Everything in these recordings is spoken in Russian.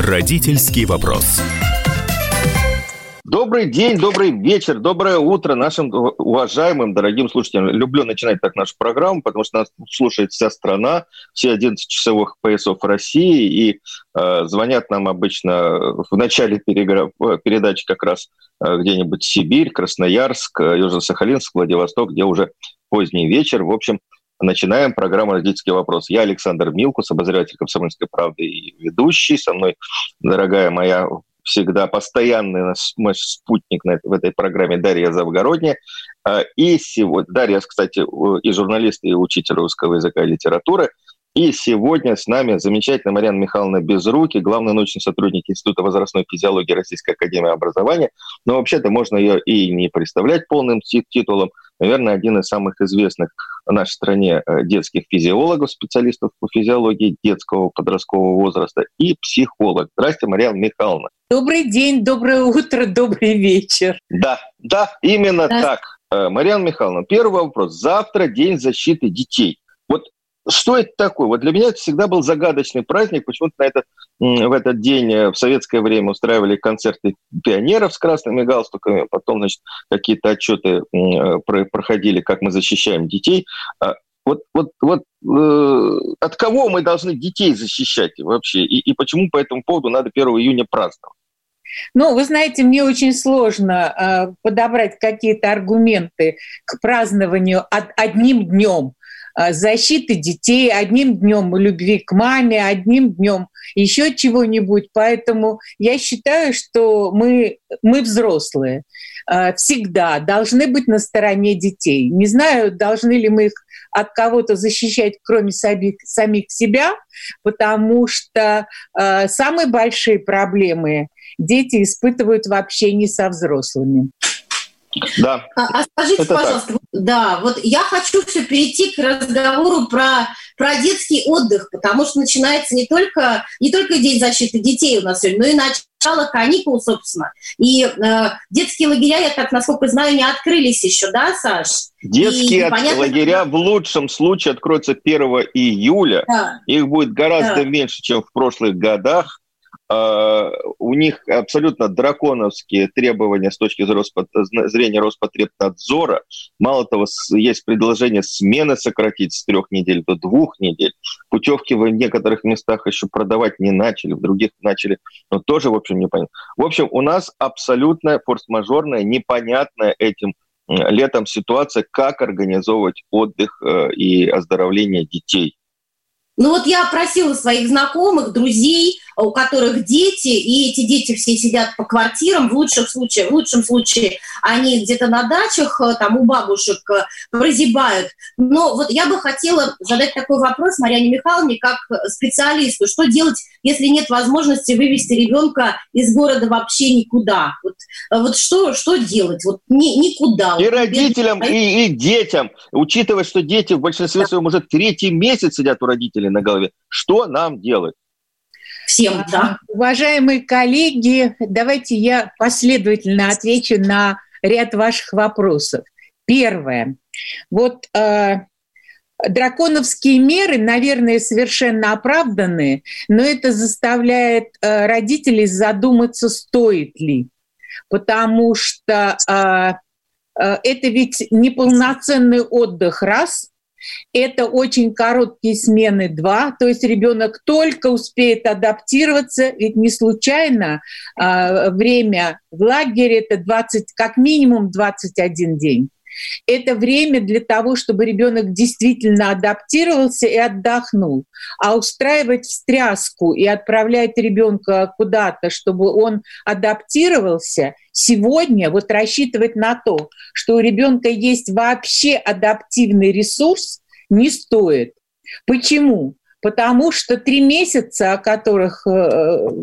Родительский вопрос. Добрый день, добрый вечер, доброе утро нашим уважаемым, дорогим слушателям. Люблю начинать так нашу программу, потому что нас слушает вся страна, все 11 часовых поясов России, и э, звонят нам обычно в начале перегра... передачи как раз э, где-нибудь Сибирь, Красноярск, э, Южно-Сахалинск, Владивосток, где уже поздний вечер. В общем, начинаем программу «Родительский вопрос». Я Александр Милкус, обозреватель «Комсомольской правды» и ведущий. Со мной дорогая моя всегда постоянный наш спутник в этой программе Дарья Завгородняя. А, и сегодня, Дарья, кстати, и журналист, и учитель русского языка и литературы. И сегодня с нами замечательная Марьяна Михайловна Безруки, главный научный сотрудник Института возрастной физиологии Российской Академии Образования. Но вообще-то можно ее и не представлять полным титулом. Наверное, один из самых известных в нашей стране э, детских физиологов, специалистов по физиологии детского подросткового возраста и психолог. Здравствуйте, Марьяна Михайловна. Добрый день, доброе утро, добрый вечер. Да, да, именно да. так. Э, Марьяна Михайловна, первый вопрос. Завтра день защиты детей. Вот что это такое? Вот для меня это всегда был загадочный праздник. Почему-то на этот, в этот день э, в советское время устраивали концерты пионеров с красными галстуками, потом, значит, какие-то отчеты э, проходили, как мы защищаем детей. А вот, вот, вот э, от кого мы должны детей защищать вообще? И, и почему по этому поводу надо 1 июня праздновать? Ну, вы знаете, мне очень сложно э, подобрать какие-то аргументы к празднованию од- одним днем. Э, защиты детей, одним днем любви к маме, одним днем еще чего-нибудь. Поэтому я считаю, что мы, мы взрослые э, всегда должны быть на стороне детей. Не знаю, должны ли мы их от кого-то защищать, кроме самих, самих себя, потому что э, самые большие проблемы дети испытывают в общении со взрослыми. Да. А, а скажите, Это пожалуйста, так. да, вот я хочу все перейти к разговору про, про детский отдых, потому что начинается не только, не только День защиты детей у нас сегодня, но и начало каникул, собственно. И э, детские лагеря, я так, насколько знаю, не открылись еще, да, Саш? Детские и, понятно, лагеря в лучшем случае откроются 1 июля. Да. Их будет гораздо да. меньше, чем в прошлых годах. А, у них абсолютно драконовские требования с точки зрения Роспотребнадзора. Мало того, есть предложение смены сократить с трех недель до двух недель. Путевки в некоторых местах еще продавать не начали, в других начали, но тоже, в общем, непонятно. В общем, у нас абсолютно форс-мажорная, непонятная этим летом ситуация, как организовывать отдых э, и оздоровление детей. Ну вот я просила своих знакомых, друзей, у которых дети, и эти дети все сидят по квартирам, в лучшем случае, в лучшем случае они где-то на дачах, э, там у бабушек э, прозябают. Но вот я бы хотела задать такой вопрос Марьяне Михайловне как специалисту. Что делать, если нет возможности вывести ребенка из города вообще никуда? Вот, э, вот что, что делать? Вот ни, никуда. И вот, родителям, и, и детям. Учитывая, что дети в большинстве своем уже третий месяц сидят у родителей на голове, что нам делать? всем, да. Уважаемые коллеги, давайте я последовательно отвечу на ряд ваших вопросов. Первое. Вот э, драконовские меры, наверное, совершенно оправданы, но это заставляет э, родителей задуматься, стоит ли. Потому что э, э, это ведь неполноценный отдых раз, это очень короткие смены два, то есть ребенок только успеет адаптироваться, ведь не случайно э, время в лагере это 20, как минимум 21 день. Это время для того, чтобы ребенок действительно адаптировался и отдохнул. А устраивать встряску и отправлять ребенка куда-то, чтобы он адаптировался, сегодня вот рассчитывать на то, что у ребенка есть вообще адаптивный ресурс, не стоит. Почему? Потому что три месяца, о которых э,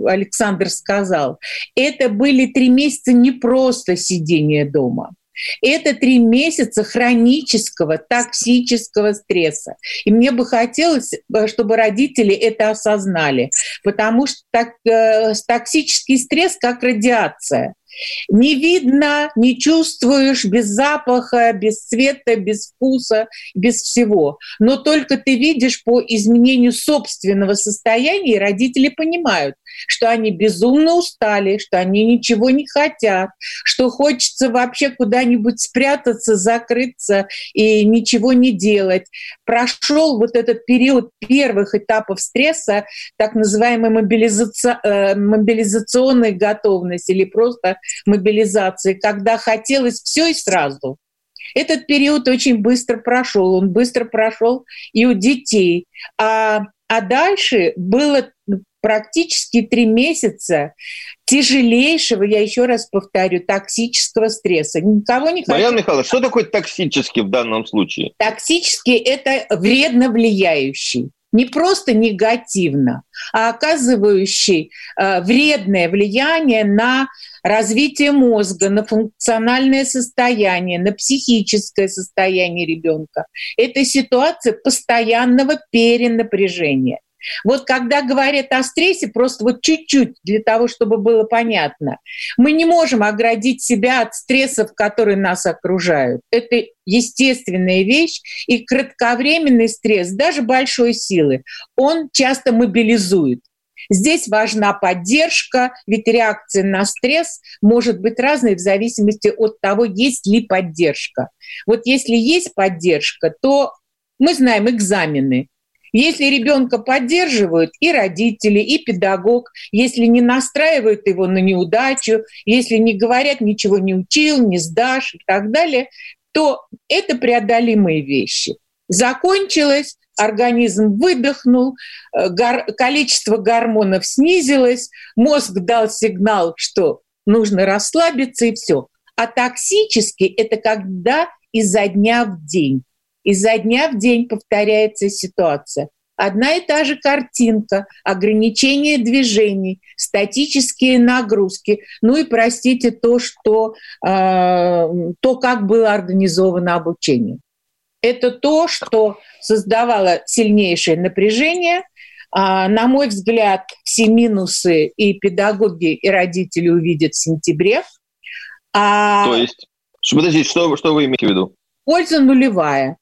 Александр сказал, это были три месяца не просто сидения дома. Это три месяца хронического токсического стресса. И мне бы хотелось, э, чтобы родители это осознали, потому что так, э, токсический стресс как радиация. Не видно, не чувствуешь без запаха, без цвета, без вкуса, без всего. Но только ты видишь по изменению собственного состояния, и родители понимают, что они безумно устали, что они ничего не хотят, что хочется вообще куда-нибудь спрятаться, закрыться и ничего не делать. Прошел вот этот период первых этапов стресса, так называемой мобилизаци... Э, мобилизационной готовности или просто мобилизации, когда хотелось все и сразу. Этот период очень быстро прошел, он быстро прошел и у детей. А, а дальше было практически три месяца тяжелейшего, я еще раз повторю, токсического стресса. Никого не Марьяна хочу... Михайловна, что такое токсический в данном случае? Токсический – это вредно влияющий не просто негативно, а оказывающий э, вредное влияние на развитие мозга, на функциональное состояние, на психическое состояние ребенка. Это ситуация постоянного перенапряжения. Вот когда говорят о стрессе, просто вот чуть-чуть для того, чтобы было понятно, мы не можем оградить себя от стрессов, которые нас окружают. Это естественная вещь, и кратковременный стресс, даже большой силы, он часто мобилизует. Здесь важна поддержка, ведь реакция на стресс может быть разной в зависимости от того, есть ли поддержка. Вот если есть поддержка, то мы знаем экзамены. Если ребенка поддерживают и родители, и педагог, если не настраивают его на неудачу, если не говорят ничего не учил, не сдашь и так далее, то это преодолимые вещи. Закончилось, организм выдохнул, э, гор- количество гормонов снизилось, мозг дал сигнал, что нужно расслабиться и все. А токсический – это когда изо дня в день. Изо дня в день повторяется ситуация. Одна и та же картинка, ограничение движений, статические нагрузки, ну и, простите, то, что, э, то как было организовано обучение. Это то, что создавало сильнейшее напряжение. А, на мой взгляд, все минусы и педагоги, и родители увидят в сентябре. А... То есть, подождите, что, что вы имеете в виду? Польза нулевая.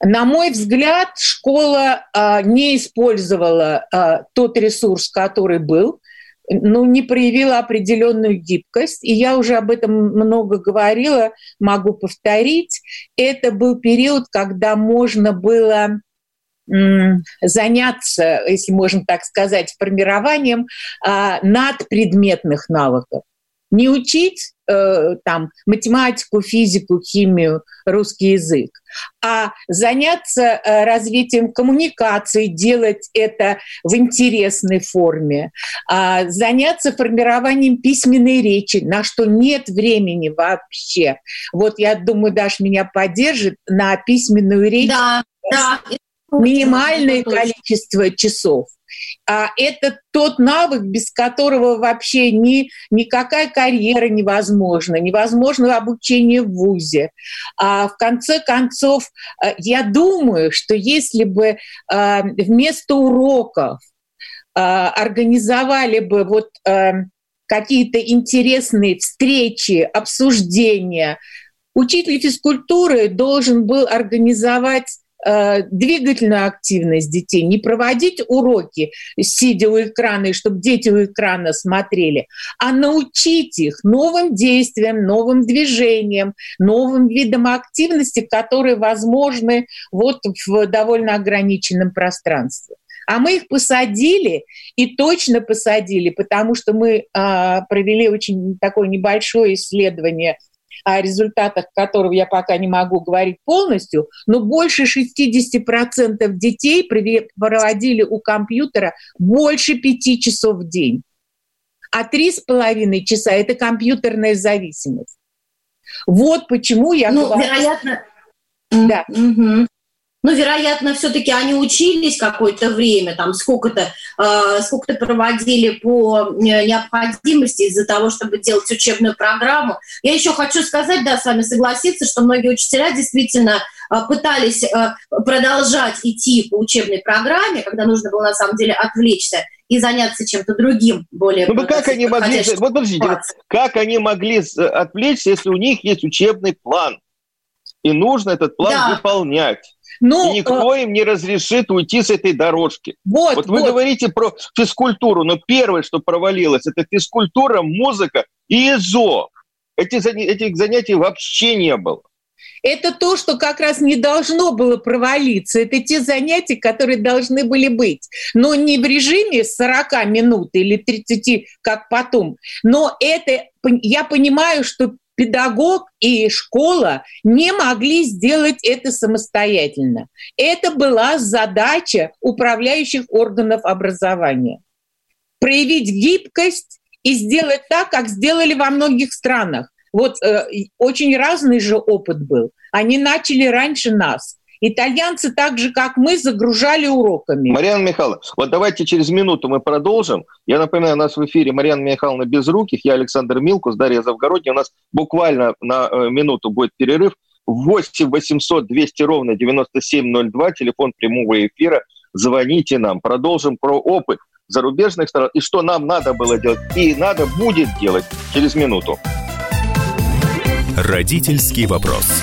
На мой взгляд, школа а, не использовала а, тот ресурс, который был, ну, не проявила определенную гибкость. И я уже об этом много говорила, могу повторить. Это был период, когда можно было заняться, если можно так сказать, формированием а, надпредметных навыков. Не учить э, там математику, физику, химию, русский язык, а заняться э, развитием коммуникации, делать это в интересной форме, э, заняться формированием письменной речи, на что нет времени вообще. Вот я думаю, Даш меня поддержит на письменную речь. Да, да. Минимальное количество часов. А это тот навык, без которого вообще ни, никакая карьера невозможна, невозможно обучение в ВУЗе. А в конце концов, э, я думаю, что если бы э, вместо уроков э, организовали бы вот какие-то интересные встречи, обсуждения, учитель физкультуры должен был организовать двигательную активность детей, не проводить уроки, сидя у экрана, и чтобы дети у экрана смотрели, а научить их новым действиям, новым движениям, новым видам активности, которые возможны вот в довольно ограниченном пространстве. А мы их посадили и точно посадили, потому что мы а, провели очень такое небольшое исследование о результатах которого я пока не могу говорить полностью, но больше 60% детей проводили у компьютера больше пяти часов в день. А три с половиной часа – это компьютерная зависимость. Вот почему я ну, говорю... вероятно... Да. Угу. Ну, вероятно, все-таки они учились какое-то время, там сколько-то э, сколько проводили по э, необходимости из-за того, чтобы делать учебную программу. Я еще хочу сказать, да, с вами согласиться, что многие учителя действительно э, пытались э, продолжать идти по учебной программе, когда нужно было на самом деле отвлечься и заняться чем-то другим, более. Ну, как они могли, вот подождите, как они могли отвлечься, если у них есть учебный план? И нужно этот план да. выполнять. Ну, и никто э... им не разрешит уйти с этой дорожки. Вот, вот вы вот. говорите про физкультуру, но первое, что провалилось, это физкультура, музыка и ИЗО. Эти, этих занятий вообще не было. Это то, что как раз не должно было провалиться. Это те занятия, которые должны были быть. Но не в режиме 40 минут или 30, как потом. Но это, я понимаю, что педагог и школа не могли сделать это самостоятельно. Это была задача управляющих органов образования. Проявить гибкость и сделать так, как сделали во многих странах. Вот э, очень разный же опыт был. Они начали раньше нас. Итальянцы так же, как мы, загружали уроками. Марьяна Михайловна, вот давайте через минуту мы продолжим. Я напоминаю, у нас в эфире Марьяна Михайловна Безруких, я Александр Милкус, Дарья Завгородняя. У нас буквально на э, минуту будет перерыв. 8 800 200 ровно 9702, телефон прямого эфира. Звоните нам. Продолжим про опыт зарубежных стран и что нам надо было делать и надо будет делать через минуту. Родительский вопрос.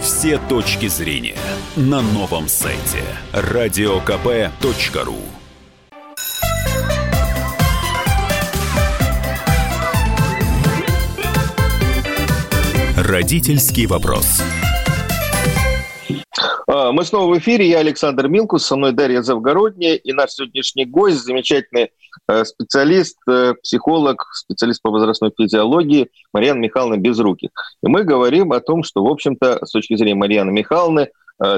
все точки зрения на новом сайте радиокп.ру. Родительский вопрос. А, мы снова в эфире. Я Александр Милкус, со мной Дарья Завгородняя и наш сегодняшний гость, замечательный Э, специалист, э, психолог, специалист по возрастной физиологии Марьяна Михайловна Безруких. И мы говорим о том, что, в общем-то, с точки зрения Марьяны Михайловны,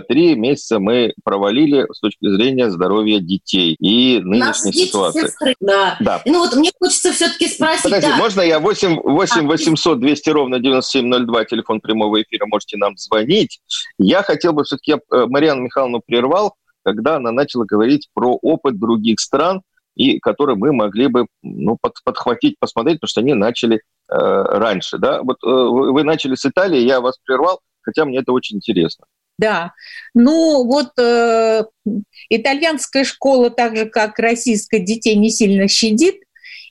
три месяца мы провалили с точки зрения здоровья детей и нынешней ситуации. Сестры, да. да. Ну вот мне хочется все-таки спросить. Подожди, да. можно я 8, 8 800 200 ровно 9702, телефон прямого эфира, можете нам звонить. Я хотел бы все-таки, я Марьяну Михайловну прервал, когда она начала говорить про опыт других стран, и которые мы могли бы ну, под, подхватить, посмотреть, потому что они начали э, раньше. Да? Вот э, вы начали с Италии, я вас прервал, хотя мне это очень интересно. Да, ну вот э, итальянская школа, так же как российская, детей не сильно щадит,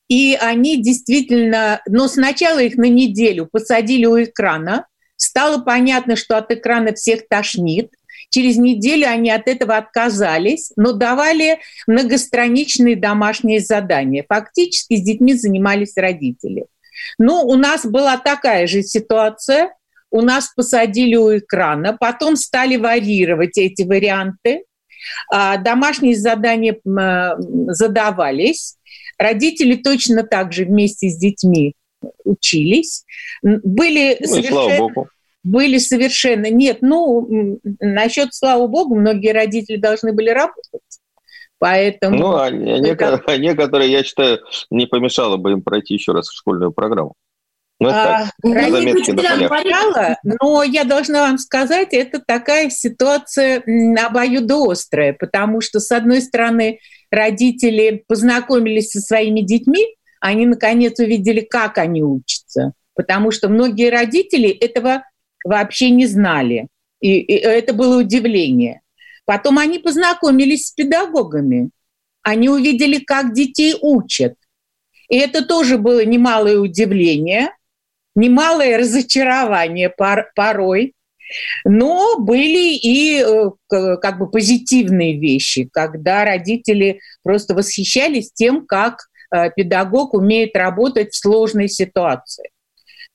и они действительно, но сначала их на неделю посадили у экрана, стало понятно, что от экрана всех тошнит, Через неделю они от этого отказались, но давали многостраничные домашние задания. Фактически с детьми занимались родители. Но у нас была такая же ситуация. У нас посадили у экрана, потом стали варьировать эти варианты. А, домашние задания задавались. Родители точно так же вместе с детьми учились. Были ну, совершенно... слава богу были совершенно... Нет, ну, насчет, слава богу, многие родители должны были работать. Поэтому... Ну, а, это... а некоторые, я считаю, не помешало бы им пройти еще раз школьную программу. Ну, это а, так, но я должна вам сказать, это такая ситуация обоюдоострая, потому что, с одной стороны, родители познакомились со своими детьми, они, наконец, увидели, как они учатся, потому что многие родители этого вообще не знали. И, и это было удивление. Потом они познакомились с педагогами. Они увидели, как детей учат. И это тоже было немалое удивление, немалое разочарование пор порой. Но были и э, как бы позитивные вещи, когда родители просто восхищались тем, как э, педагог умеет работать в сложной ситуации.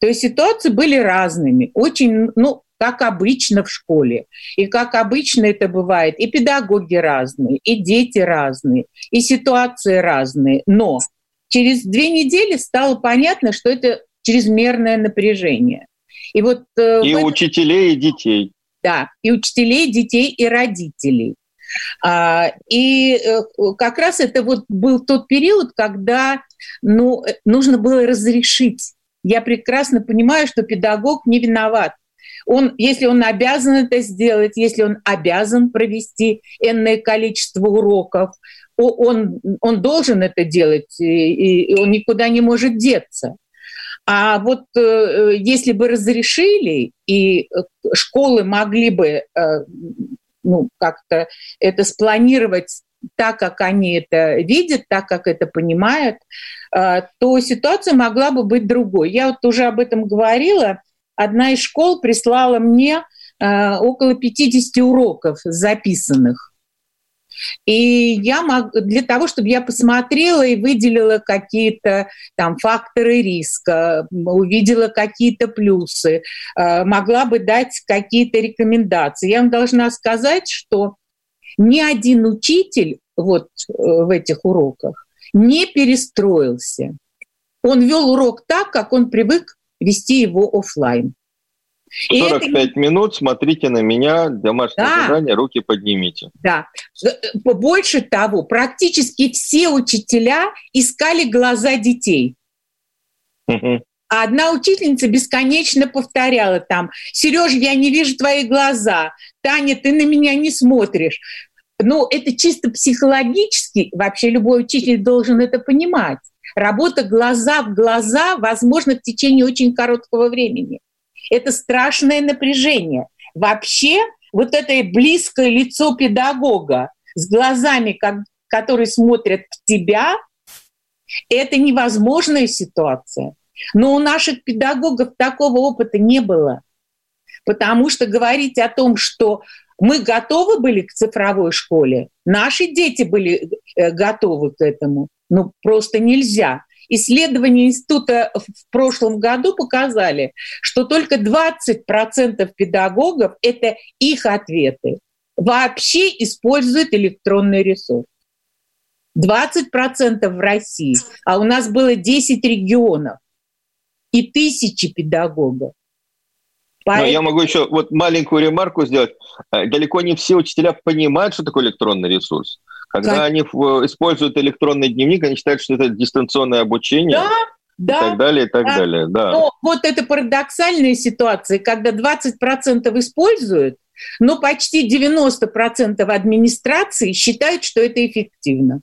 То есть ситуации были разными. Очень, ну, как обычно в школе. И как обычно это бывает, и педагоги разные, и дети разные, и ситуации разные. Но через две недели стало понятно, что это чрезмерное напряжение. И вот э, и этом... учителей, и детей. Да, и учителей, детей, и родителей. А, и э, как раз это вот был тот период, когда ну, нужно было разрешить. Я прекрасно понимаю, что педагог не виноват. Он, если он обязан это сделать, если он обязан провести энное количество уроков, он, он должен это делать, и, и он никуда не может деться. А вот э, если бы разрешили, и школы могли бы э, ну, как-то это спланировать так, как они это видят, так, как это понимают, э, то ситуация могла бы быть другой. Я вот уже об этом говорила. Одна из школ прислала мне э, около 50 уроков записанных. И я мог, для того, чтобы я посмотрела и выделила какие-то там факторы риска, увидела какие-то плюсы, э, могла бы дать какие-то рекомендации. Я вам должна сказать, что ни один учитель вот э, в этих уроках не перестроился. Он вел урок так, как он привык вести его офлайн. 45 это... минут, смотрите на меня, домашнее да. задание, руки поднимите. Да. Э, больше того, практически все учителя искали глаза детей. Угу. А одна учительница бесконечно повторяла там, Сереж, я не вижу твои глаза, Таня, ты на меня не смотришь. Ну, это чисто психологически, вообще любой учитель должен это понимать. Работа глаза в глаза возможно в течение очень короткого времени. Это страшное напряжение. Вообще, вот это близкое лицо педагога с глазами, как, которые смотрят в тебя, это невозможная ситуация. Но у наших педагогов такого опыта не было. Потому что говорить о том, что мы готовы были к цифровой школе, наши дети были э, готовы к этому, ну просто нельзя. Исследования института в прошлом году показали, что только 20% педагогов – это их ответы. Вообще используют электронный ресурс. 20% в России, а у нас было 10 регионов и тысячи педагогов. Поэтому... Но я могу еще вот маленькую ремарку сделать. Э, далеко не все учителя понимают, что такое электронный ресурс. Когда как? они используют электронный дневник, они считают, что это дистанционное обучение. Да, да, и так далее, и так да. далее. Да. Но вот это парадоксальная ситуация, когда 20% используют, но почти 90% администрации считают, что это эффективно.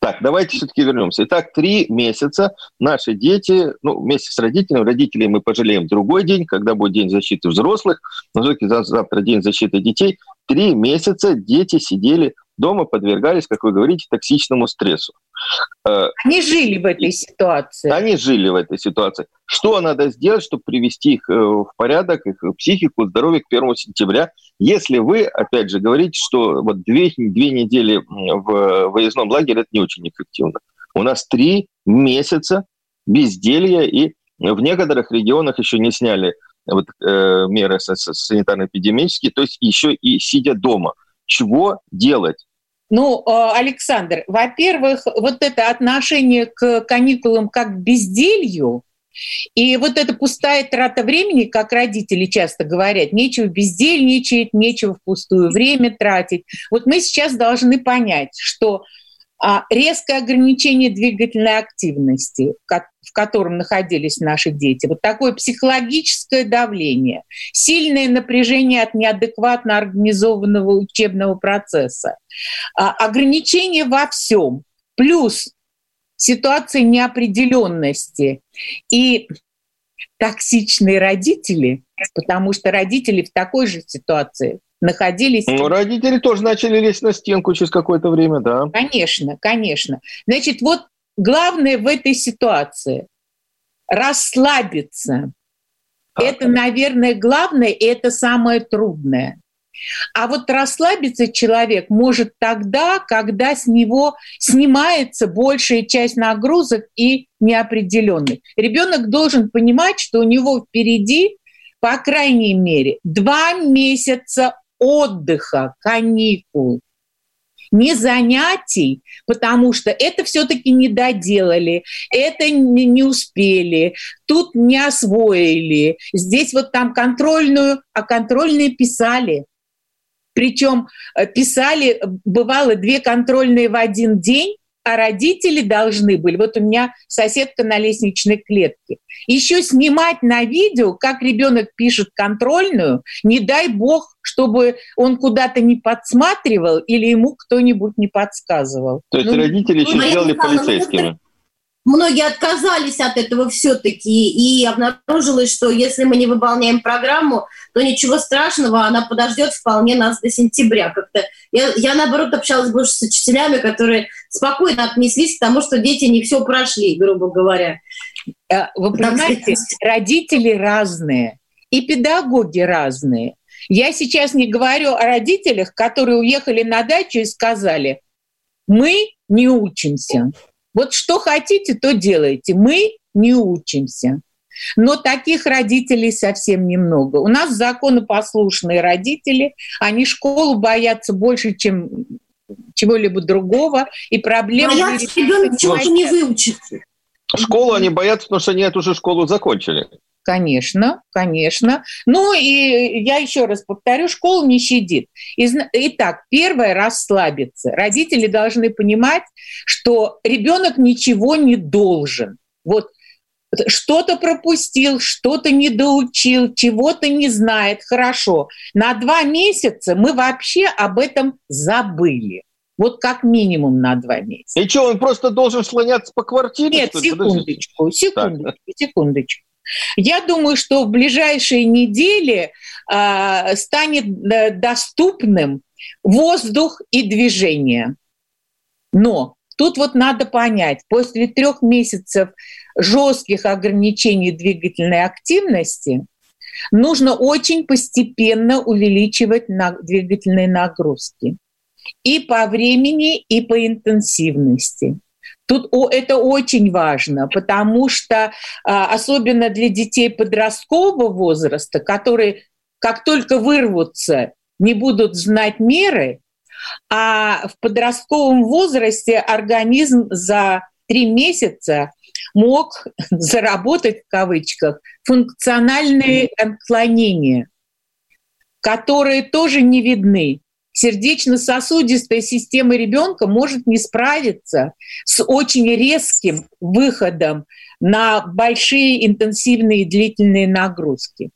Так, давайте все-таки вернемся. Итак, три месяца наши дети, ну, вместе с родителями, родителей мы пожалеем другой день, когда будет День защиты взрослых, но все-таки завтра День защиты детей. Три месяца дети сидели дома подвергались, как вы говорите, токсичному стрессу. Э, они жили в этой ситуации. Они жили в этой ситуации. Что надо сделать, чтобы привести их э, в порядок, их психику, здоровье к 1 сентября, если вы, опять же, говорите, что вот две, две недели в выездном лагере – это не очень эффективно. У нас три месяца безделья, и в некоторых регионах еще не сняли вот, э, меры санитарно-эпидемические, то есть еще и сидя дома. Чего делать? Ну, э, Александр, во-первых, вот это отношение к каникулам как к безделью, и вот эта пустая трата времени, как родители часто говорят, нечего бездельничать, нечего впустую время тратить. Вот мы сейчас должны понять, что резкое ограничение двигательной активности, в котором находились наши дети, вот такое психологическое давление, сильное напряжение от неадекватно организованного учебного процесса, а, ограничения во всем, плюс ситуация неопределенности и токсичные родители, потому что родители в такой же ситуации находились... Ну, родители тоже начали лезть на стенку через какое-то время, да. Конечно, конечно. Значит, вот главное в этой ситуации расслабиться. Так. Это, наверное, главное, и это самое трудное. А вот расслабиться человек может тогда, когда с него снимается большая часть нагрузок и неопределенных. Ребенок должен понимать, что у него впереди по крайней мере, два месяца отдыха, каникул не занятий, потому что это все-таки не доделали, это не, не успели, тут не освоили. Здесь вот там контрольную, а контрольные писали. Причем э, писали, бывало, две контрольные в один день, а родители должны были, вот у меня соседка на лестничной клетке, еще снимать на видео, как ребенок пишет контрольную, не дай бог, чтобы он куда-то не подсматривал или ему кто-нибудь не подсказывал. То есть ну, родители еще сделали полицейскими? многие отказались от этого все-таки, и обнаружилось, что если мы не выполняем программу, то ничего страшного, она подождет вполне нас до сентября. Как-то я, я, наоборот, общалась больше с учителями, которые спокойно отнеслись к тому, что дети не все прошли, грубо говоря. Э, вы понимаете, родители разные, и педагоги разные. Я сейчас не говорю о родителях, которые уехали на дачу и сказали, мы не учимся. Вот что хотите, то делайте. Мы не учимся. Но таких родителей совсем немного. У нас законопослушные родители, они школу боятся больше, чем чего-либо другого, и проблемы... Боятся ребенок чего-то не выучится. Школу они боятся, потому что они эту же школу закончили. Конечно, конечно. Ну и я еще раз повторю, школа не щадит. Итак, первое – расслабиться. Родители должны понимать, что ребенок ничего не должен. Вот что-то пропустил, что-то не доучил, чего-то не знает. Хорошо. На два месяца мы вообще об этом забыли. Вот как минимум на два месяца. И что, он просто должен слоняться по квартире? Нет, секундочку, секундочку, секундочку. Я думаю, что в ближайшие недели э, станет доступным воздух и движение. Но тут вот надо понять, после трех месяцев жестких ограничений двигательной активности нужно очень постепенно увеличивать на двигательные нагрузки и по времени, и по интенсивности. Тут это очень важно, потому что а, особенно для детей подросткового возраста, которые как только вырвутся, не будут знать меры, а в подростковом возрасте организм за три месяца мог заработать в кавычках функциональные отклонения, которые тоже не видны сердечно-сосудистая система ребенка может не справиться с очень резким выходом на большие интенсивные длительные нагрузки.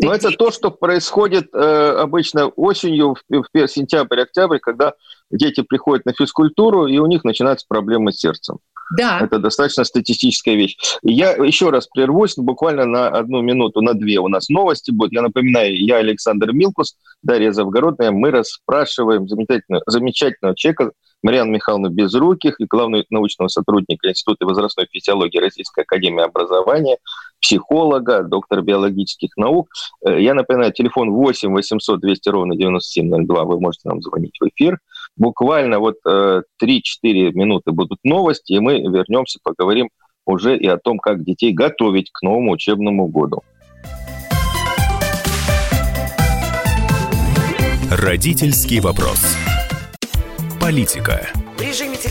Но это то, что происходит э, обычно осенью, в, в сентябрь-октябрь, когда дети приходят на физкультуру, и у них начинаются проблемы с сердцем. Да. Это достаточно статистическая вещь. Я еще раз прервусь буквально на одну минуту, на две. У нас новости будут. Я напоминаю, я Александр Милкус, Дарья Завгородная. Мы расспрашиваем замечательного, замечательного человека, Мариану Михайловну Безруких главного научного сотрудника Института возрастной физиологии Российской Академии Образования, психолога, доктора биологических наук. Э, я напоминаю, телефон 8 800 200 ровно 9702. Вы можете нам звонить в эфир. Буквально вот 3-4 э, минуты будут новости, и мы вернемся, поговорим уже и о том, как детей готовить к новому учебному году. Родительский вопрос. Политика.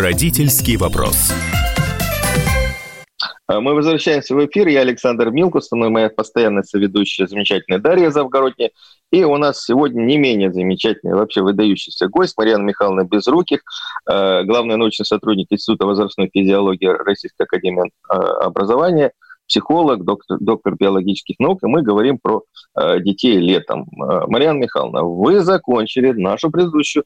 Родительский вопрос. А мы возвращаемся в эфир. Я Александр Милкус, со мной моя постоянная соведущая, замечательная Дарья Завгородняя. И у нас сегодня не менее замечательный, вообще выдающийся гость Марьяна Михайловна Безруких, э, главный научный сотрудник Института возрастной физиологии Российской Академии э, образования, психолог, доктор, доктор биологических наук, и мы говорим про детей летом. Марьяна Михайловна, вы закончили нашу предыдущую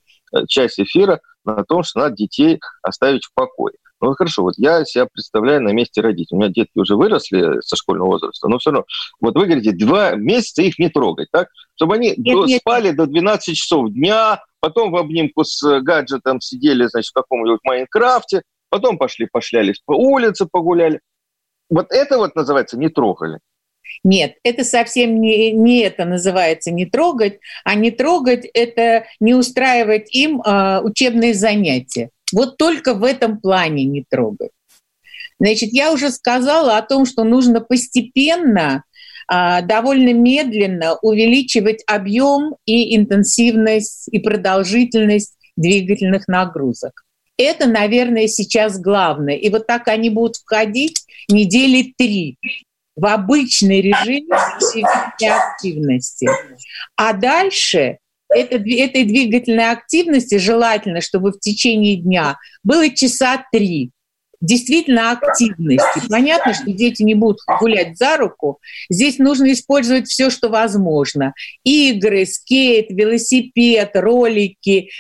часть эфира на том, что надо детей оставить в покое. Ну вот хорошо, вот я себя представляю на месте родителей. У меня детки уже выросли со школьного возраста, но все равно. Вот вы говорите, два месяца их не трогать, так? Чтобы они нет, до, нет. спали до 12 часов дня, потом в обнимку с гаджетом сидели, значит, в каком-нибудь Майнкрафте, потом пошли, пошлялись по улице, погуляли. Вот это вот называется не трогали. Нет, это совсем не, не это называется не трогать, а не трогать это не устраивать им э, учебные занятия. Вот только в этом плане не трогать. Значит, я уже сказала о том, что нужно постепенно, а, довольно медленно увеличивать объем и интенсивность и продолжительность двигательных нагрузок. Это, наверное, сейчас главное. И вот так они будут входить недели три в обычный режим активности. А дальше это, этой двигательной активности желательно, чтобы в течение дня было часа три действительно активности. Понятно, что дети не будут гулять за руку. Здесь нужно использовать все, что возможно. Игры, скейт, велосипед, ролики,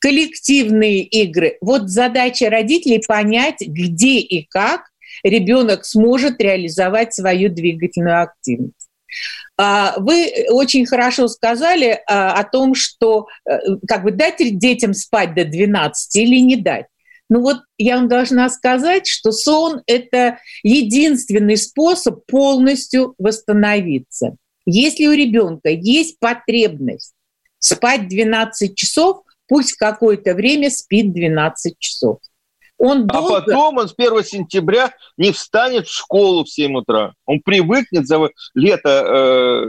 коллективные игры. Вот задача родителей понять, где и как ребенок сможет реализовать свою двигательную активность. А, вы очень хорошо сказали а, о том, что э, как бы дать детям спать до 12 или не дать. Ну вот я вам должна сказать, что сон – это единственный способ полностью восстановиться. Если у ребенка есть потребность спать 12 часов, пусть какое-то время спит 12 часов. Он а долго... А потом он с 1 сентября не встанет в школу в 7 утра. Он привыкнет за лето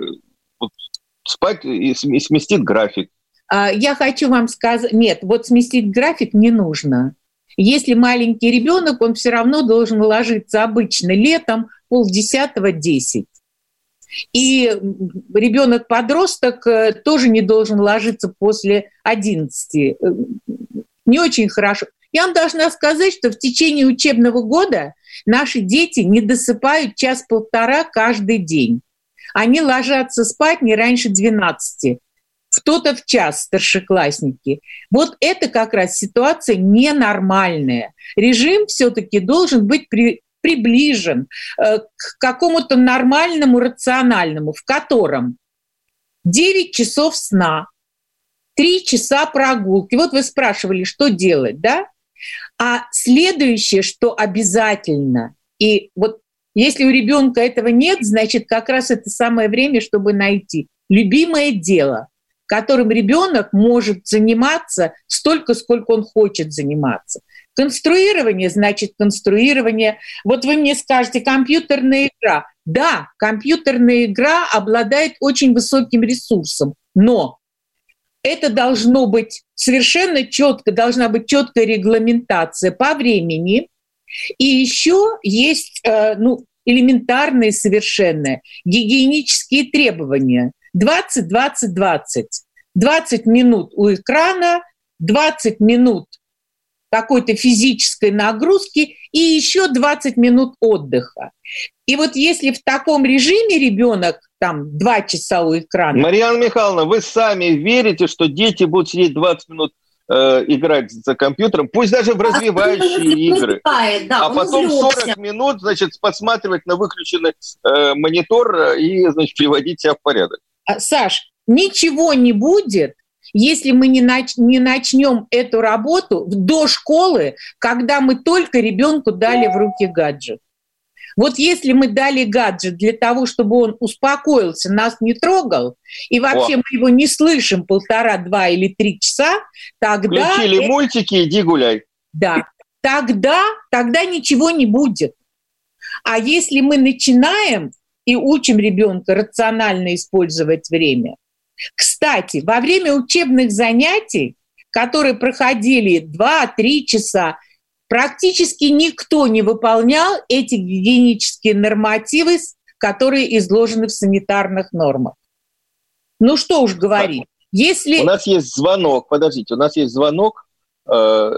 э, спать и сместит график. А, я хочу вам сказать, нет, вот сместить график не нужно. Если маленький ребенок, он все равно должен ложиться обычно летом полдесятого десять. И ребенок-подросток э, тоже не должен ложиться после 11. Э, не очень хорошо. Я вам должна сказать, что в течение учебного года наши дети не досыпают час-полтора каждый день. Они ложатся спать не раньше 12 кто-то в час, старшеклассники. Вот это как раз ситуация ненормальная. Режим все-таки должен быть при, приближен э, к какому-то нормальному, рациональному, в котором 9 часов сна, 3 часа прогулки. Вот вы спрашивали, что делать, да? А следующее, что обязательно, и вот если у ребенка этого нет, значит, как раз это самое время, чтобы найти любимое дело, которым ребенок может заниматься столько, сколько он хочет заниматься. Конструирование значит конструирование. Вот вы мне скажете, компьютерная игра. Да, компьютерная игра обладает очень высоким ресурсом, но это должно быть совершенно четко, должна быть четкая регламентация по времени. И еще есть э, ну, элементарные совершенно гигиенические требования. 20, 20, 20. 20 минут у экрана, 20 минут какой-то физической нагрузки и еще 20 минут отдыха. И вот если в таком режиме ребенок там два часа у экрана. Марьяна Михайловна, вы сами верите, что дети будут сидеть 20 минут э, играть за компьютером, пусть даже в развивающие игры, да, а потом увлекся. 40 минут, значит, посматривать на выключенный э, монитор и, значит, приводить себя в порядок. А, Саш, ничего не будет, если мы не, нач- не начнем эту работу до школы, когда мы только ребенку дали в руки гаджет. Вот если мы дали гаджет для того, чтобы он успокоился, нас не трогал, и вообще О. мы его не слышим полтора, два или три часа, тогда... Включили это... мультики, иди гуляй. Да, тогда, тогда ничего не будет. А если мы начинаем и учим ребенка рационально использовать время, кстати, во время учебных занятий, которые проходили 2-3 часа, практически никто не выполнял эти гигиенические нормативы, которые изложены в санитарных нормах. Ну что уж говорить. Если... У нас есть звонок, подождите, у нас есть звонок, э,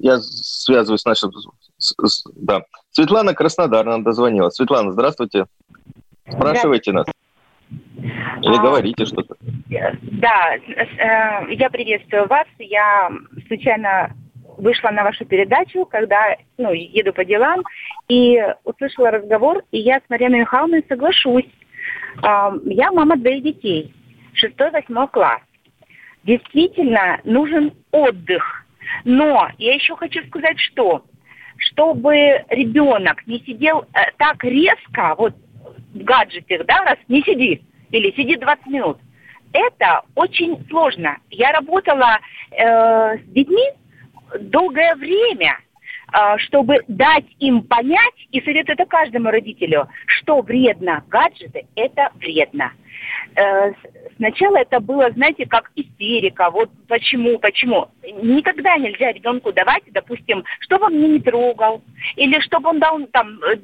я связываюсь с нашим... Да. Светлана Краснодар нам дозвонила. Светлана, здравствуйте. Спрашивайте нас. Или а, говорите что-то. Да, э, я приветствую вас. Я случайно вышла на вашу передачу, когда ну, еду по делам, и услышала разговор, и я с Мариной Михайловной соглашусь. Я мама двоих детей, 6-8 класс. Действительно, нужен отдых. Но я еще хочу сказать, что чтобы ребенок не сидел э, так резко, вот в гаджете, да, раз не сиди, или сиди 20 минут, это очень сложно. Я работала э, с детьми долгое время, э, чтобы дать им понять, и советую это каждому родителю, что вредно гаджеты, это вредно. Э, сначала это было, знаете, как истерика. Вот почему, почему. Никогда нельзя ребенку давать, допустим, чтобы он меня не трогал, или чтобы он дал там э,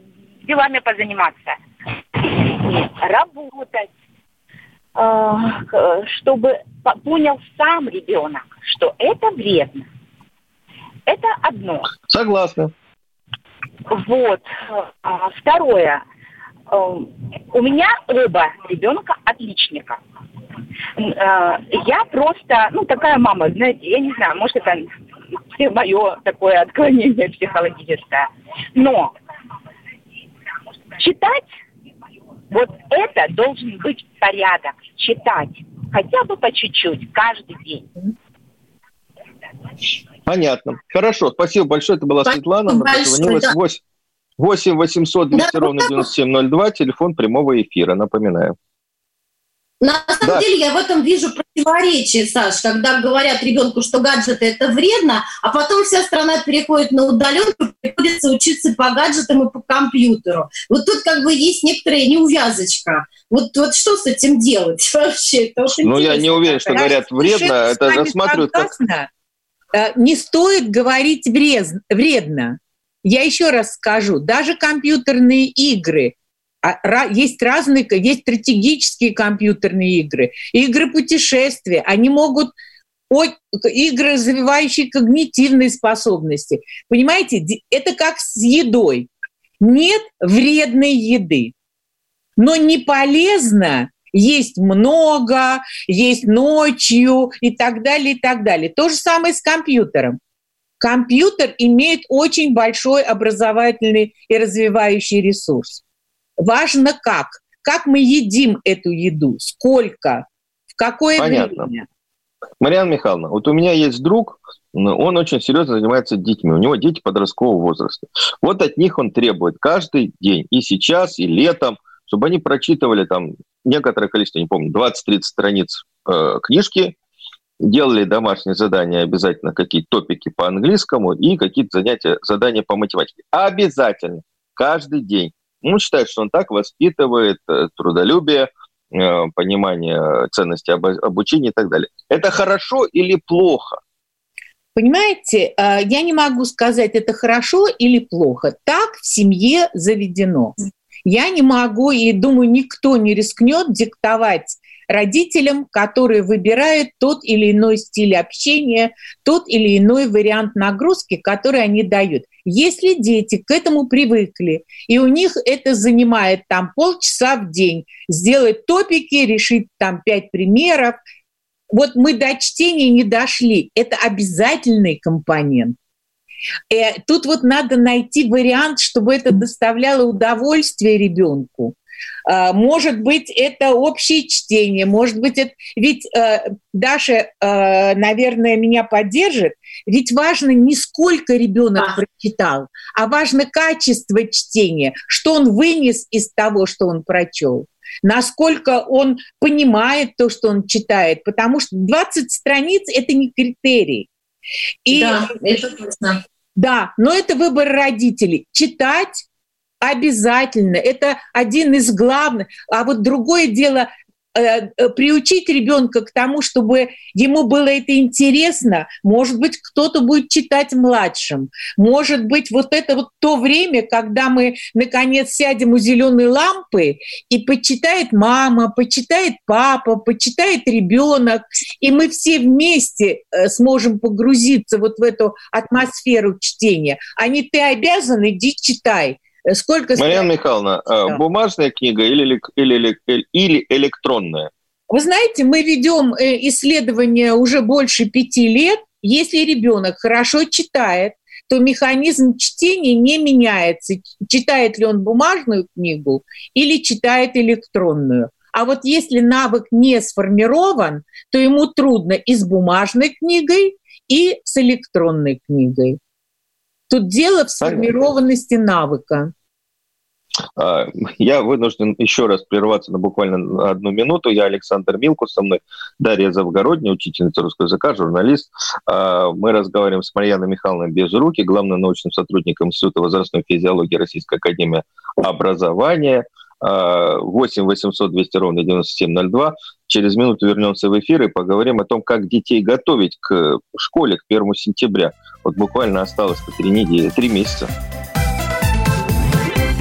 делами позаниматься. Работать, чтобы понял сам ребенок, что это вредно. Это одно. Согласна. Вот. А второе. Эм, у меня оба ребенка отличника. Э, я просто, ну, такая мама, знаете, я не знаю, может, это мое такое отклонение психологическое. Но читать, вот это должен быть порядок. Читать хотя бы по чуть-чуть, каждый день. Понятно. Хорошо, спасибо большое. Это была спасибо Светлана. Большое, да. 8 800 200 да, ровно 9702, телефон прямого эфира, напоминаю. На самом да. деле я в этом вижу противоречие, Саш, когда говорят ребенку, что гаджеты это вредно, а потом вся страна переходит на удаленку, приходится учиться по гаджетам и по компьютеру. Вот тут как бы есть некоторая неувязочка. Вот, вот что с этим делать вообще? Это ну, я не уверен, что говорят вредно. Это рассматривают как... Э, не стоит говорить вредно. Я еще раз скажу, даже компьютерные игры, есть разные, есть стратегические компьютерные игры, игры путешествия, они могут игры, развивающие когнитивные способности. Понимаете, это как с едой. Нет вредной еды, но не полезно есть много, есть ночью и так далее, и так далее. То же самое с компьютером. Компьютер имеет очень большой образовательный и развивающий ресурс. Важно как. Как мы едим эту еду, сколько, в какое Понятно. время. Марьяна Михайловна, вот у меня есть друг, он очень серьезно занимается детьми. У него дети подросткового возраста. Вот от них он требует каждый день, и сейчас, и летом, чтобы они прочитывали там некоторое количество, не помню, 20-30 страниц э, книжки, делали домашние задания обязательно какие-то топики по английскому и какие-то занятия, задания по математике. Обязательно, каждый день. Он считает, что он так воспитывает э, трудолюбие, э, понимание ценности обучения и так далее. Это хорошо или плохо? Понимаете, э, я не могу сказать, это хорошо или плохо. Так в семье заведено. Я не могу, и думаю, никто не рискнет диктовать родителям, которые выбирают тот или иной стиль общения, тот или иной вариант нагрузки, который они дают. Если дети к этому привыкли, и у них это занимает там полчаса в день, сделать топики, решить там пять примеров, вот мы до чтения не дошли. Это обязательный компонент. Э, тут вот надо найти вариант, чтобы это доставляло удовольствие ребенку. А, может быть, это общее чтение, может быть, это... Ведь э, Даша, э, наверное, меня поддержит, ведь важно не сколько ребенок а. прочитал, а важно качество чтения, что он вынес из того, что он прочел насколько он понимает то, что он читает, потому что 20 страниц – это не критерий. И, да, это точно. Да, но это выбор родителей. Читать Обязательно. Это один из главных. А вот другое дело э, э, приучить ребенка к тому, чтобы ему было это интересно. Может быть, кто-то будет читать младшим. Может быть, вот это вот то время, когда мы наконец сядем у зеленой лампы и почитает мама, почитает папа, почитает ребенок, и мы все вместе э, сможем погрузиться вот в эту атмосферу чтения. А не ты обязан, иди читай. Сколько Марьяна Михайловна, да. бумажная книга или, или, или электронная? Вы знаете, мы ведем э, исследования уже больше пяти лет. если ребенок хорошо читает, то механизм чтения не меняется. Читает ли он бумажную книгу или читает электронную. А вот если навык не сформирован, то ему трудно и с бумажной книгой, и с электронной книгой. Тут дело в сформированности навыка. А, я вынужден еще раз прерваться на буквально одну минуту. Я Александр Милку, со мной Дарья Завгородняя, учительница русского языка, журналист. А, мы разговариваем с Марьяной Михайловной Безруки, главным научным сотрудником Института возрастной физиологии Российской Академии Образования. 8 800 200 ровно 9702. Через минуту вернемся в эфир и поговорим о том, как детей готовить к школе к 1 сентября. Вот буквально осталось по три недели, три месяца.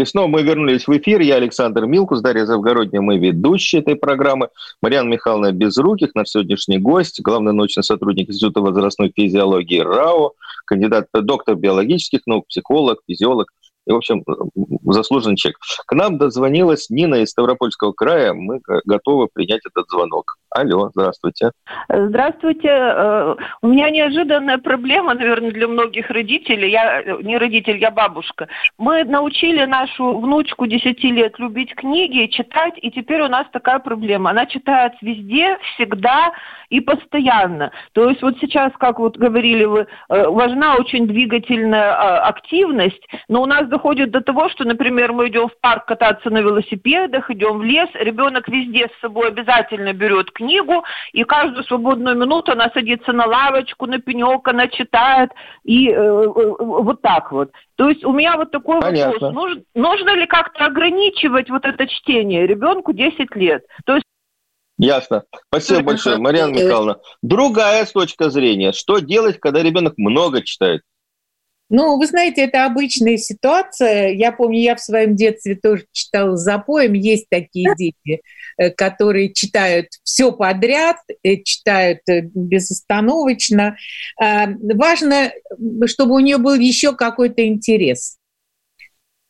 И снова мы вернулись в эфир. Я Александр Милкус, Дарья Завгородняя, мы ведущие этой программы. Марьяна Михайловна Безруких, наш сегодняшний гость, главный научный сотрудник Института возрастной физиологии РАО, кандидат, доктор биологических наук, психолог, физиолог, и, в общем, заслуженный человек. К нам дозвонилась Нина из Ставропольского края. Мы готовы принять этот звонок. Алло, здравствуйте. Здравствуйте. Э, у меня неожиданная проблема, наверное, для многих родителей. Я э, не родитель, я бабушка. Мы научили нашу внучку 10 лет любить книги, читать, и теперь у нас такая проблема. Она читает везде, всегда и постоянно. То есть вот сейчас, как вот говорили вы, э, важна очень двигательная а, активность, но у нас доходит до того, что, например, мы идем в парк кататься на велосипедах, идем в лес, ребенок везде с собой обязательно берет и каждую свободную минуту она садится на лавочку, на пенек, она читает, и э, э, вот так вот. То есть у меня вот такой Понятно. вопрос. Нужно, нужно ли как-то ограничивать вот это чтение ребенку 10 лет? То есть Ясно. Спасибо большое, Марьяна Михайловна. Другая точка зрения. Что делать, когда ребенок много читает? Ну, вы знаете, это обычная ситуация. Я помню, я в своем детстве тоже читала запоем. Есть такие дети, э, которые читают все подряд, э, читают э, безостановочно. А, важно, чтобы у нее был еще какой-то интерес.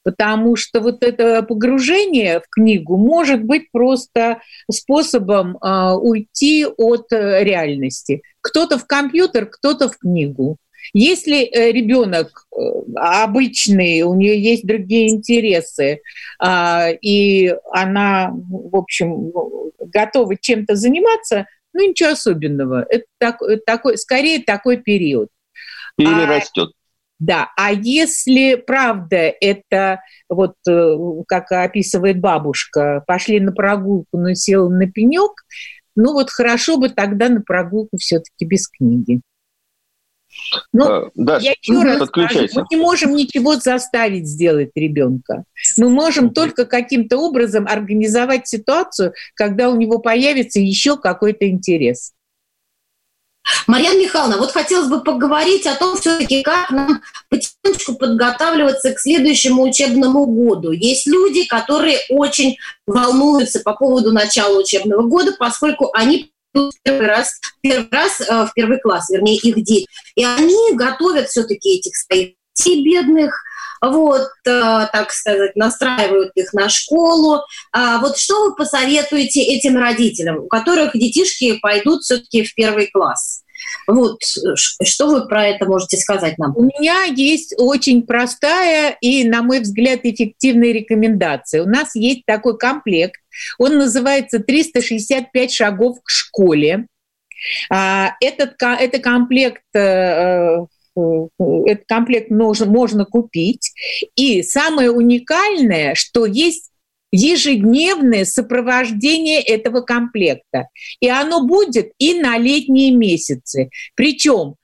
Потому что вот это погружение в книгу может быть просто способом э, уйти от реальности. Кто-то в компьютер, кто-то в книгу. Если э, ребенок э, обычный, у нее есть другие интересы, а, и она, в общем, готова чем-то заниматься, ну ничего особенного. Это такой, скорее такой период. Или а, растет. Да, а если правда это вот э, как описывает бабушка, пошли на прогулку, но сел на пенек, ну вот хорошо бы тогда на прогулку все-таки без книги. Ну, а, да, я еще раз скажу, мы не можем ничего заставить сделать ребенка. Мы можем только каким-то образом организовать ситуацию, когда у него появится еще какой-то интерес. Марьяна Михайловна, вот хотелось бы поговорить о том, все-таки как нам потихонечку подготавливаться к следующему учебному году. Есть люди, которые очень волнуются по поводу начала учебного года, поскольку они первый раз, первый раз э, в первый класс, вернее, их дети. И они готовят все-таки этих своих детей бедных, вот, э, так сказать, настраивают их на школу. А вот что вы посоветуете этим родителям, у которых детишки пойдут все-таки в первый класс? Вот, что вы про это можете сказать нам? У меня есть очень простая и, на мой взгляд, эффективная рекомендация. У нас есть такой комплект, он называется «365 шагов к школе». А, этот, это комплект э, э, этот комплект можно, можно купить. И самое уникальное, что есть ежедневное сопровождение этого комплекта. И оно будет и на летние месяцы. Причем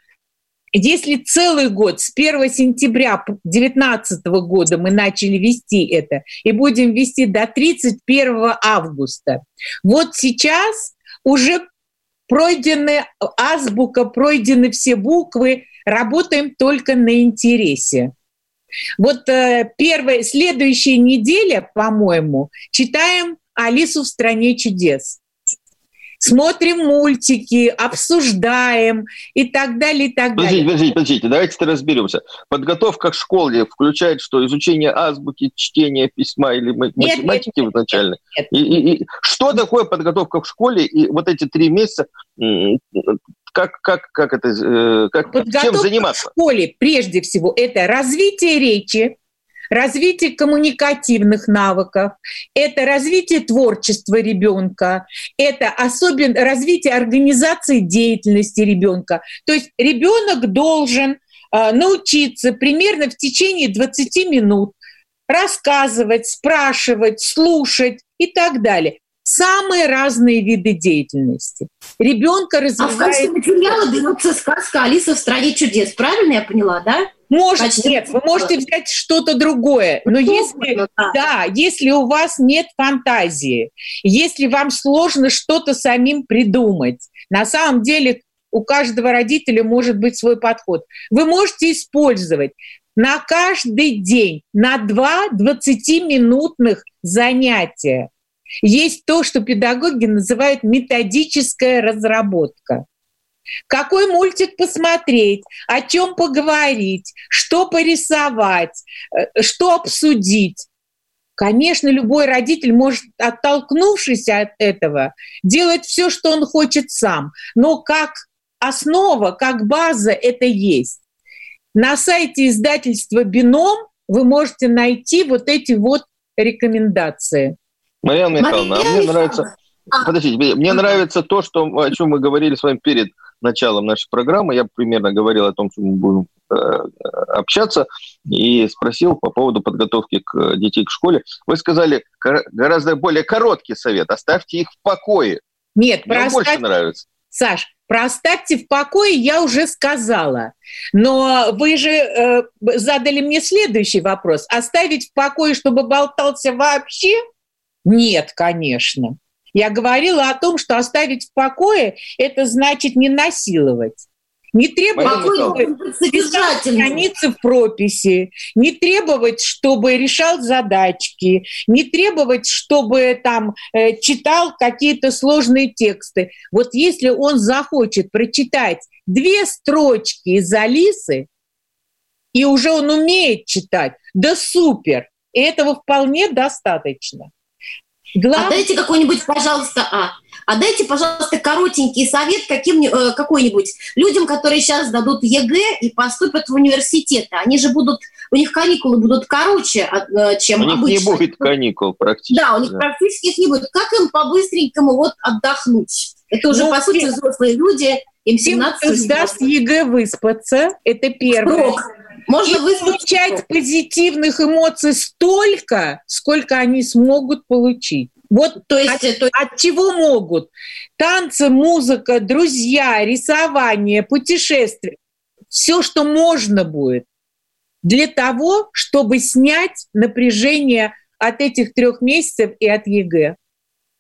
если целый год, с 1 сентября 2019 года мы начали вести это и будем вести до 31 августа, вот сейчас уже пройдены азбука, пройдены все буквы, работаем только на интересе. Вот э, первая, следующая неделя, по-моему, читаем «Алису в стране чудес» смотрим мультики, обсуждаем и так далее, и так подождите, далее. Подождите, подождите, давайте разберемся. Подготовка к школе включает что? Изучение азбуки, чтение письма или математики нет, нет, изначально? Нет, нет. И, и, и что такое подготовка к школе и вот эти три месяца как, как, как это, э, как, чем заниматься? в школе, прежде всего, это развитие речи, развитие коммуникативных навыков, это развитие творчества ребенка, это особенно развитие организации деятельности ребенка. То есть ребенок должен э, научиться примерно в течение 20 минут рассказывать, спрашивать, слушать и так далее самые разные виды деятельности. Ребенка развивает... А в качестве материала берется сказка «Алиса в стране чудес». Правильно я поняла, да? Может, Почти нет, вы можете взять что-то другое. Но ну, если, да. да, если у вас нет фантазии, если вам сложно что-то самим придумать, на самом деле у каждого родителя может быть свой подход. Вы можете использовать на каждый день, на два 20-минутных занятия есть то, что педагоги называют методическая разработка. Какой мультик посмотреть, о чем поговорить, что порисовать, э, что обсудить. Конечно, любой родитель может, оттолкнувшись от этого, делать все, что он хочет сам. Но как основа, как база это есть. На сайте издательства «Бином» вы можете найти вот эти вот рекомендации. Марьяна Михайловна, Мария а мне нравится... А. Подождите, мне нравится то, что, о чем мы говорили с вами перед началом нашей программы. Я примерно говорил о том, что мы будем э, общаться, и спросил по поводу подготовки к детей к школе. Вы сказали гораздо более короткий совет. Оставьте их в покое. Нет, Мне про больше нравится. Саш, про оставьте в покое я уже сказала. Но вы же э, задали мне следующий вопрос. Оставить в покое, чтобы болтался вообще? Нет, конечно. Я говорила о том, что оставить в покое – это значит не насиловать. Не требовать писать страницы в прописи, не требовать, чтобы решал задачки, не требовать, чтобы там э, читал какие-то сложные тексты. Вот если он захочет прочитать две строчки из Алисы, и уже он умеет читать, да супер, и этого вполне достаточно. Глав... А дайте какой-нибудь, пожалуйста, а, а дайте, пожалуйста, коротенький совет каким, э, какой-нибудь людям, которые сейчас дадут ЕГЭ и поступят в университеты. Они же будут, у них каникулы будут короче, э, чем у обычно. них не будет каникул практически. Да, у них да. практически их не будет. Как им по-быстренькому вот отдохнуть? Это уже, ну, по сути, взрослые люди, им 17 Им сдаст ЕГЭ выспаться, это первое. Срок. Можно получать позитивных эмоций столько, сколько они смогут получить. Вот то есть, от, то... от чего могут? Танцы, музыка, друзья, рисование, путешествия. Все, что можно будет для того, чтобы снять напряжение от этих трех месяцев и от ЕГЭ.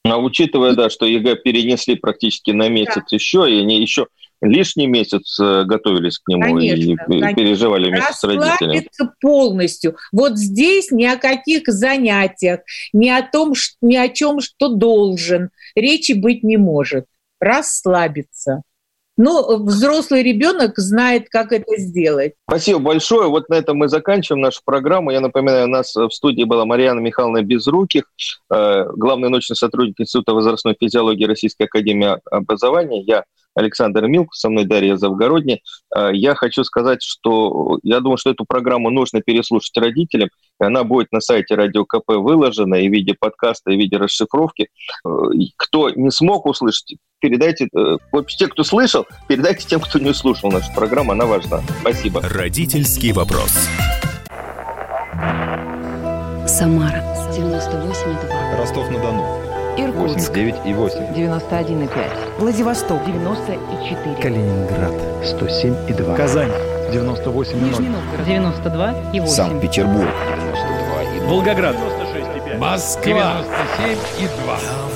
А учитывая, да, что ЕГЭ перенесли практически на месяц да. еще, и они еще лишний месяц э, готовились к нему конечно, и конечно. переживали вместе с родителями. полностью. Вот здесь ни о каких занятиях, ни о том, ни о чем, что должен, речи быть не может. Расслабиться. Ну, взрослый ребенок знает, как это сделать. Спасибо большое. Вот на этом мы заканчиваем нашу программу. Я напоминаю, у нас в студии была Марьяна Михайловна Безруких, э, главный научный сотрудник Института возрастной физиологии Российской Академии Образования. Я Александр Милк, со мной Дарья Завгородня. Э, я хочу сказать, что я думаю, что эту программу нужно переслушать родителям. Она будет на сайте Радио КП выложена и в виде подкаста, и в виде расшифровки. Э, кто не смог услышать, передайте, э, вот те, кто слышал, передайте тем, кто не слушал нашу программу, она важна. Спасибо. Родительский вопрос. Самара 98,2. Ростов-на-Дону. Иркутск. 89,8. 91,5. Владивосток. 94. Калининград. 107,2. Казань. 98,0. Нижний Новгород. 92,8. Санкт-Петербург. 92,2. Волгоград. 96,5. Москва. 97,2.